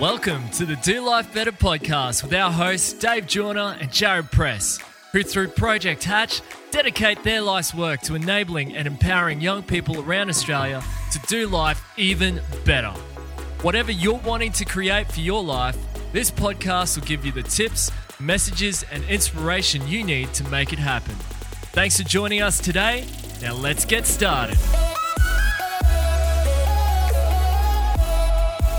Welcome to the Do Life Better podcast with our hosts Dave Joyner and Jared Press, who through Project Hatch dedicate their life's work to enabling and empowering young people around Australia to do life even better. Whatever you're wanting to create for your life, this podcast will give you the tips, messages, and inspiration you need to make it happen. Thanks for joining us today. Now let's get started.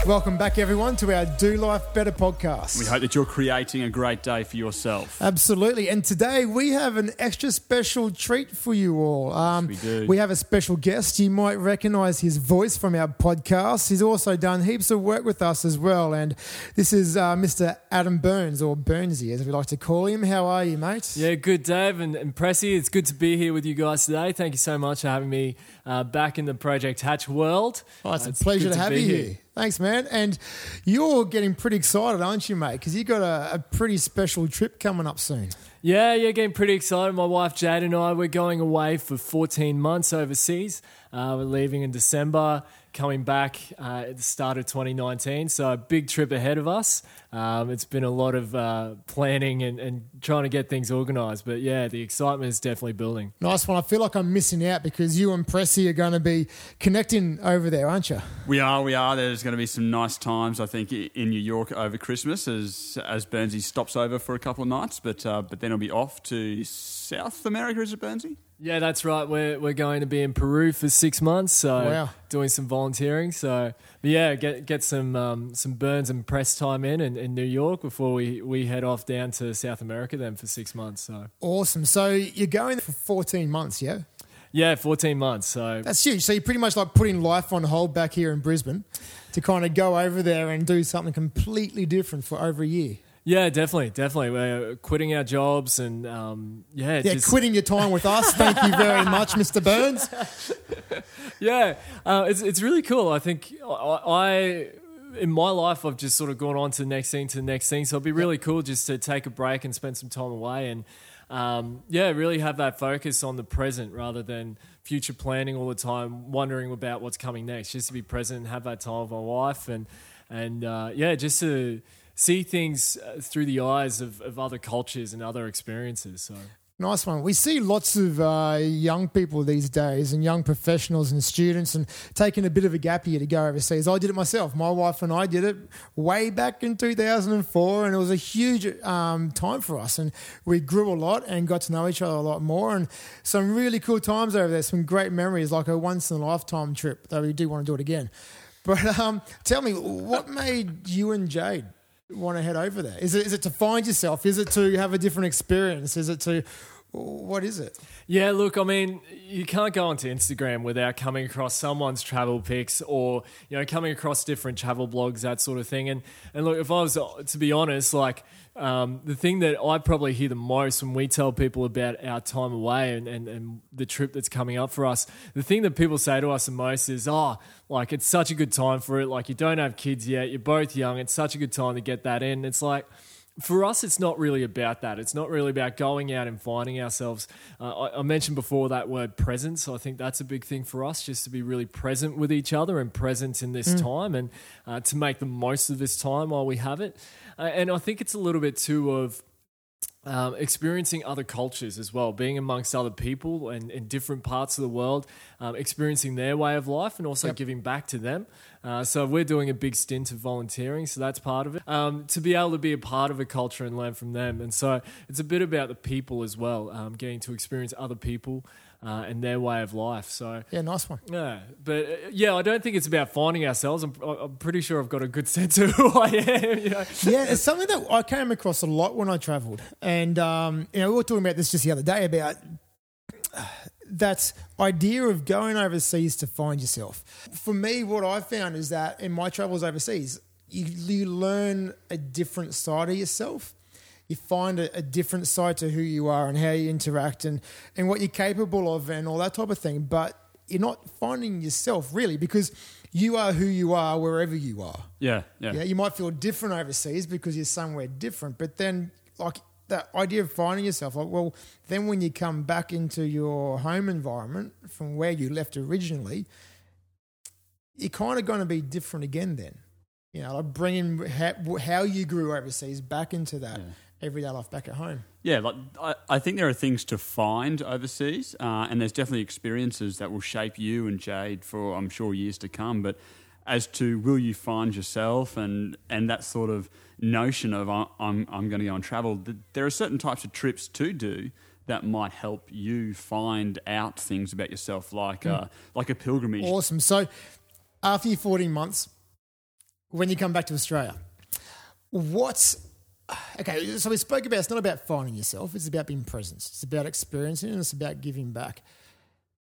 Welcome back, everyone, to our Do Life Better podcast. We hope that you're creating a great day for yourself. Absolutely. And today we have an extra special treat for you all. Um, we do. We have a special guest. You might recognize his voice from our podcast. He's also done heaps of work with us as well. And this is uh, Mr. Adam Burns, or Burnsy, as we like to call him. How are you, mate? Yeah, good, Dave and, and Pressy. It's good to be here with you guys today. Thank you so much for having me uh, back in the Project Hatch world. Oh, it's Uh, a pleasure good to have be you here. Thanks, man. And you're getting pretty excited, aren't you, mate? Because you've got a, a pretty special trip coming up soon. Yeah, you're getting pretty excited. My wife Jade and I, we're going away for 14 months overseas. Uh, we're leaving in December, coming back uh, at the start of 2019. So a big trip ahead of us. Um, it's been a lot of uh, planning and, and trying to get things organised. But yeah, the excitement is definitely building. Nice one. I feel like I'm missing out because you and Pressy are going to be connecting over there, aren't you? We are, we are. There's going to be some nice times, I think, in New York over Christmas as as Burnsy stops over for a couple of nights, but uh, but then I'll be off to South America. Is it Burnsy? Yeah, that's right. We're, we're going to be in Peru for six months, so Wow. doing some volunteering. So, but yeah, get get some um, some burns and press time in, in in New York before we, we head off down to South America then for six months. So Awesome. So you're going for 14 months, yeah? yeah, fourteen months. So That's huge. So you're pretty much like putting life on hold back here in Brisbane to kind of go over there and do something completely different for over a year. Yeah, definitely, definitely. We're quitting our jobs and um, yeah, Yeah, just, quitting your time with us. Thank you very much, Mr. Burns. yeah, uh, it's it's really cool. I think I, I in my life I've just sort of gone on to the next thing to the next thing. So it'd be really cool just to take a break and spend some time away and um, yeah, really have that focus on the present rather than future planning all the time, wondering about what's coming next. Just to be present and have that time with my wife and and uh, yeah, just to see things uh, through the eyes of, of other cultures and other experiences. So. Nice one. We see lots of uh, young people these days and young professionals and students and taking a bit of a gap year to go overseas. I did it myself. My wife and I did it way back in 2004 and it was a huge um, time for us and we grew a lot and got to know each other a lot more and some really cool times over there, some great memories like a once in a lifetime trip, though we do want to do it again. But um, tell me, what made you and Jade want to head over there? Is it is it to find yourself? Is it to have a different experience? Is it to what is it? Yeah, look, I mean, you can't go onto Instagram without coming across someone's travel pics or, you know, coming across different travel blogs, that sort of thing. And and look, if I was to be honest, like um, the thing that I probably hear the most when we tell people about our time away and, and, and the trip that's coming up for us, the thing that people say to us the most is, oh, like it's such a good time for it. Like you don't have kids yet, you're both young. It's such a good time to get that in. It's like, for us, it's not really about that. It's not really about going out and finding ourselves. Uh, I, I mentioned before that word presence. I think that's a big thing for us, just to be really present with each other and present in this time and uh, to make the most of this time while we have it. Uh, and I think it's a little bit too of um, experiencing other cultures as well, being amongst other people and in different parts of the world, um, experiencing their way of life and also Yep. giving back to them. Uh, so we're doing a big stint of volunteering, so that's part of it. Um, to be able to be a part of a culture and learn from them, and so it's a bit about the people as well, um, getting to experience other people uh, and their way of life. So Yeah, nice one. yeah, but uh, yeah, I don't think it's about finding ourselves. I'm, I'm pretty sure I've got a good sense of who I am. You know? Yeah, it's something that I came across a lot when I travelled, and um, you know we were talking about this just the other day about that idea of going overseas to find yourself. For me, what I found is that in my travels overseas, you, you learn a different side of yourself. You find a, a different side to who you are and how you interact and, and what you're capable of and all that type of thing. But you're not finding yourself really because you are who you are wherever you are. Yeah, yeah. Yeah, you might feel different overseas because you're somewhere different, but then like that idea of finding yourself, like well, then when you come back into your home environment from where you left originally, you're kind of going to be different again. Then you know, like bringing how, how you grew overseas back into that everyday life back at home. Yeah, like I, I think there are things to find overseas, uh, and there's definitely experiences that will shape you and Jade for I'm sure years to come. But as to will you find yourself and and that sort of notion of I'm I'm going to go and travel, there are certain types of trips to do that might help you find out things about yourself, like uh, like a pilgrimage. Awesome. So after your 14 months, when you come back to Australia, what's okay? So we spoke about it's not about finding yourself; it's about being present. It's about experiencing, and it's about giving back.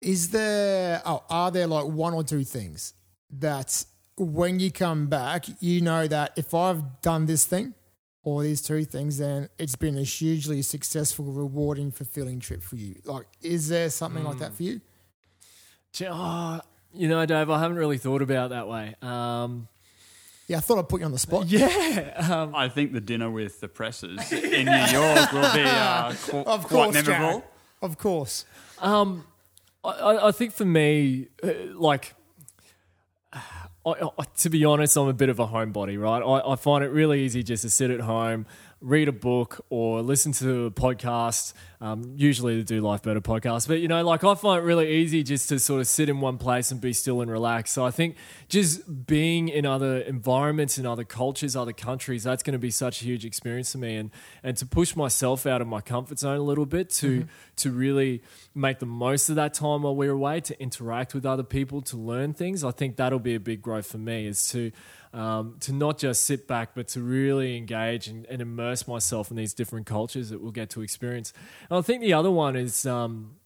Is there? Oh, are there like one or two things that when you come back, you know that if I've done this thing or these two things, then it's been a hugely successful, rewarding, fulfilling trip for you. Like, is there something like that for you? Oh, you know, Dave, I haven't really thought about that way. Um, Yeah, I thought I'd put you on the spot. yeah, um, I think the dinner with the presses in New York will be uh, qu- Of quite course, memorable. Jared. Of course. Um, I- I, I think for me, uh, like, I, I, to be honest, I'm a bit of a homebody, right? I, I find it really easy just to sit at home, read a book, or listen to a podcast. Um, usually, to do Life Better podcast, but you know, like I find it really easy just to sort of sit in one place and be still and relax. So I think just being in other environments, in other cultures, other countries, that's going to be such a huge experience for me, and and to push myself out of my comfort zone a little bit to to really make the most of that time while we're away, to interact with other people, to learn things. I think that'll be a big growth for me is to um, to not just sit back, but to really engage and, and immerse myself in these different cultures that we'll get to experience. And I think the other one is. Um,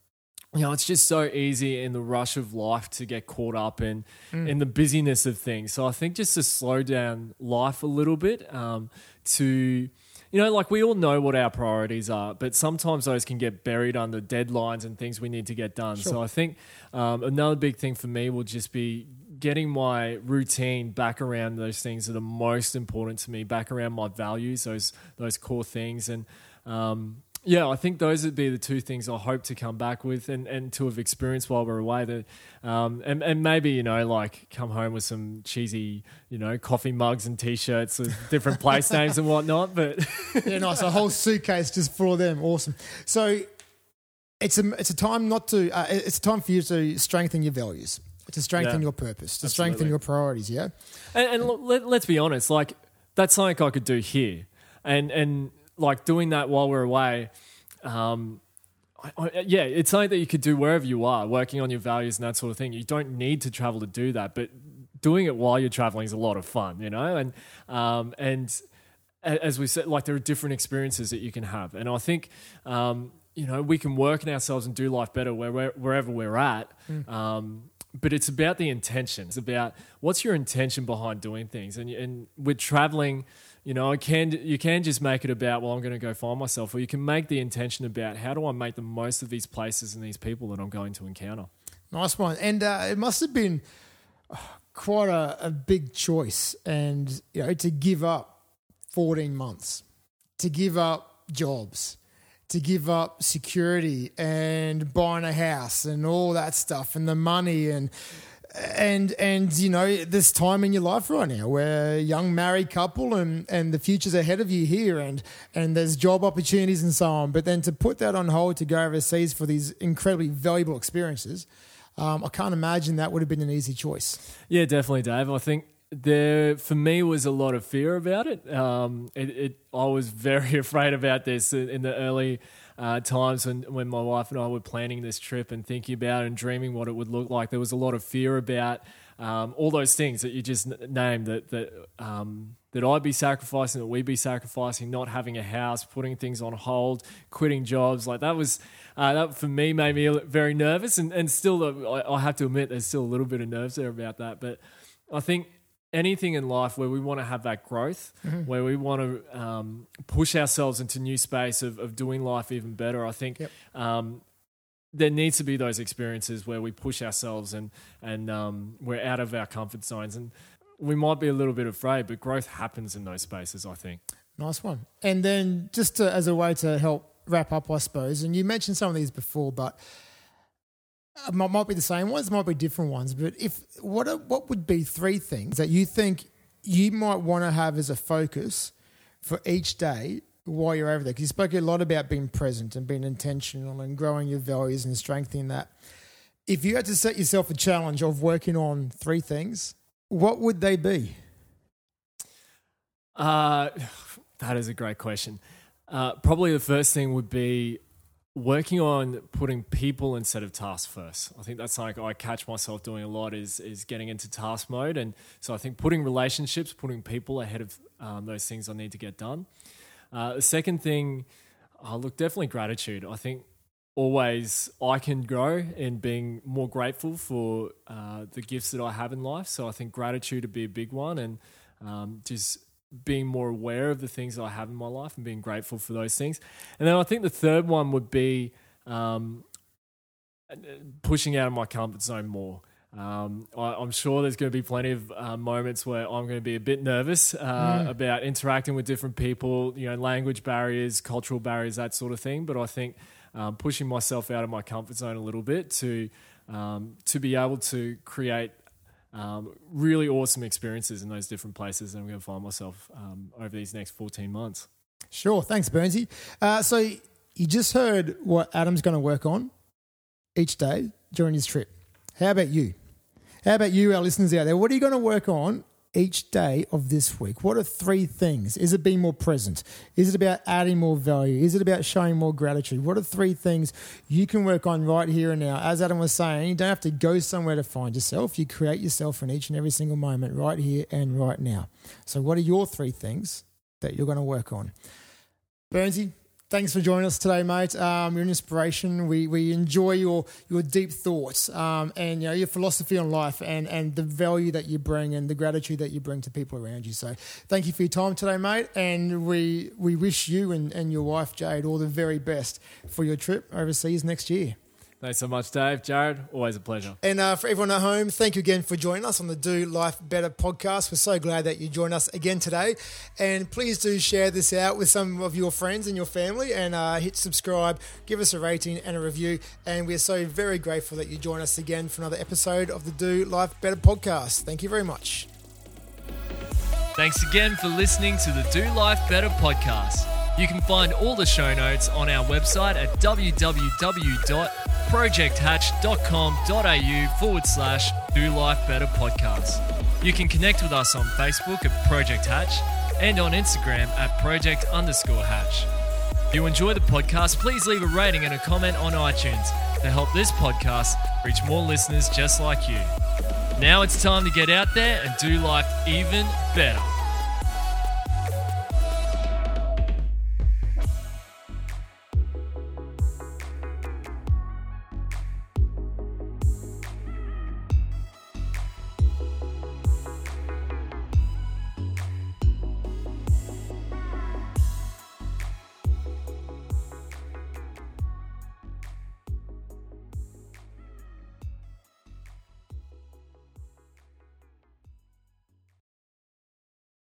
you know, it's just so easy in the rush of life to get caught up in in the busyness of things. So I think just to slow down life a little bit, um, to you know, like we all know what our priorities are, but sometimes those can get buried under deadlines and things we need to get done. So I think um, another big thing for me will just be getting my routine back around those things that are most important to me, back around my values, those those core things, and um, yeah, I think those would be the two things I hope to come back with and, and to have experienced while we're away. That um, and and maybe you know like come home with some cheesy you know coffee mugs and t-shirts with different place names and whatnot. But Yeah, nice. A whole suitcase just for them. Awesome. So it's a it's a time not to uh, it's a time for you to strengthen your values, to strengthen Yeah. your purpose, to strengthen your priorities. Yeah. and, and look, let, let's be honest, like that's something I could do here, and and like doing that while we're away. Um, I, I, yeah, it's something that you could do wherever you are, working on your values and that sort of thing. You don't need to travel to do that, but doing it while you're traveling is a lot of fun, you know. And um, and as we said, like there are different experiences that you can have, and I think um, you know we can work in ourselves and do life better where, where, wherever we're at. Um, but it's about the intention. It's about what's your intention behind doing things, and and with traveling. You know, I can you can just make it about well, I'm going to go find myself, or you can make the intention about how do I make the most of these places and these people that I'm going to encounter. Nice one. And uh, it must have been uh, quite a, a big choice, and you know, to give up 14 months, to give up jobs, to give up security and buying a house and all that stuff, and the money and and and you know this time in your life right now where young married couple and and the future's ahead of you here and and there's job opportunities and so on but then to put that on hold to go overseas for these incredibly valuable experiences um, i can't imagine that would have been an easy choice Yeah, definitely, Dave. I think there for me was a lot of fear about it. Um, it, it I was very afraid about this in the early uh, times when when my wife and I were planning this trip and thinking about and dreaming what it would look like. There was a lot of fear about um, all those things that you just named that that. Um, that I'd be sacrificing, that we'd be sacrificing, not having a house, putting things on hold, quitting jobs. Like that was, uh, that for me made me very nervous. And, and still, I, I have to admit, there's still a little bit of nerves there about that. But I think anything in life where we want to have that growth, where we want to um, push ourselves into new space of, of doing life even better, I think Yep. um, there needs to be those experiences where we push ourselves and and um, we're out of our comfort zones and we might be a little bit afraid, but growth happens in those spaces. I think. Nice one. And then just to, as a way to help wrap up, I suppose, and you mentioned some of these before, but uh, might, might be the same ones, might be different ones. But if what are, what would be three things that you think you might want to have as a focus for each day while you're over there? Because you spoke a lot about being present and being intentional and growing your values and strengthening that. If you had to set yourself a challenge of working on three things, what would they be? Uh, that is a great question. Uh, probably the first thing would be working on putting people instead of tasks first. I think that's something I catch myself doing a lot is is getting into task mode, and so I think putting relationships, putting people ahead of um, those things I need to get done. Uh, the second thing, oh, look, definitely gratitude. I think always I can grow in being more grateful for uh, the gifts that I have in life. So I think gratitude would be a big one, and um, just being more aware of the things that I have in my life and being grateful for those things. And then I think the third one would be um, pushing out of my comfort zone more. Um, I, am sure there's going to be plenty of uh, moments where I'm going to be a bit nervous uh, mm. about interacting with different people, you know, language barriers, cultural barriers, that sort of thing. But I think um, pushing myself out of my comfort zone a little bit to um, to be able to create um, really awesome experiences in those different places that I'm going to find myself um, over these next 14 months. Sure. Thanks, Burnsy. Uh, so you just heard what Adam's going to work on each day during his trip. How about you? How about you, our listeners out there? What are you going to work on each day of this week? What are three things? Is it being more present? Is it about adding more value? Is it about showing more gratitude? What are three things you can work on right here and now? As Adam was saying, you don't have to go somewhere to find yourself. You create yourself in each and every single moment, right here and right now. So, what are your three things that you're going to work on? Burnsy, Thanks for joining us today, mate. Um, you're an inspiration. We, we enjoy your your deep thoughts um, and you know your philosophy on life and, and the value that you bring and the gratitude that you bring to people around you. So thank you for your time today, mate. And we we wish you and, and your wife Jade all the very best for your trip overseas next year. Thanks so much, Dave. Jared, always a pleasure. And uh, for everyone at home, thank you again for joining us on the Do Life Better podcast. We're so glad that you joined us again today. And please do share this out with some of your friends and your family and uh, hit subscribe, give us a rating and a review. And we're so very grateful that you join us again for another episode of the Do Life Better podcast. Thank you very much. Thanks again for listening to the Do Life Better podcast. You can find all the show notes on our website at www.projecthatch.com.au forward slash Do Life Better podcast. You can connect with us on Facebook at Project Hatch and on Instagram at Project underscore Hatch. If you enjoy the podcast, please leave a rating and a comment on iTunes to help this podcast reach more listeners just like you. Now it's time to get out there and do life even better.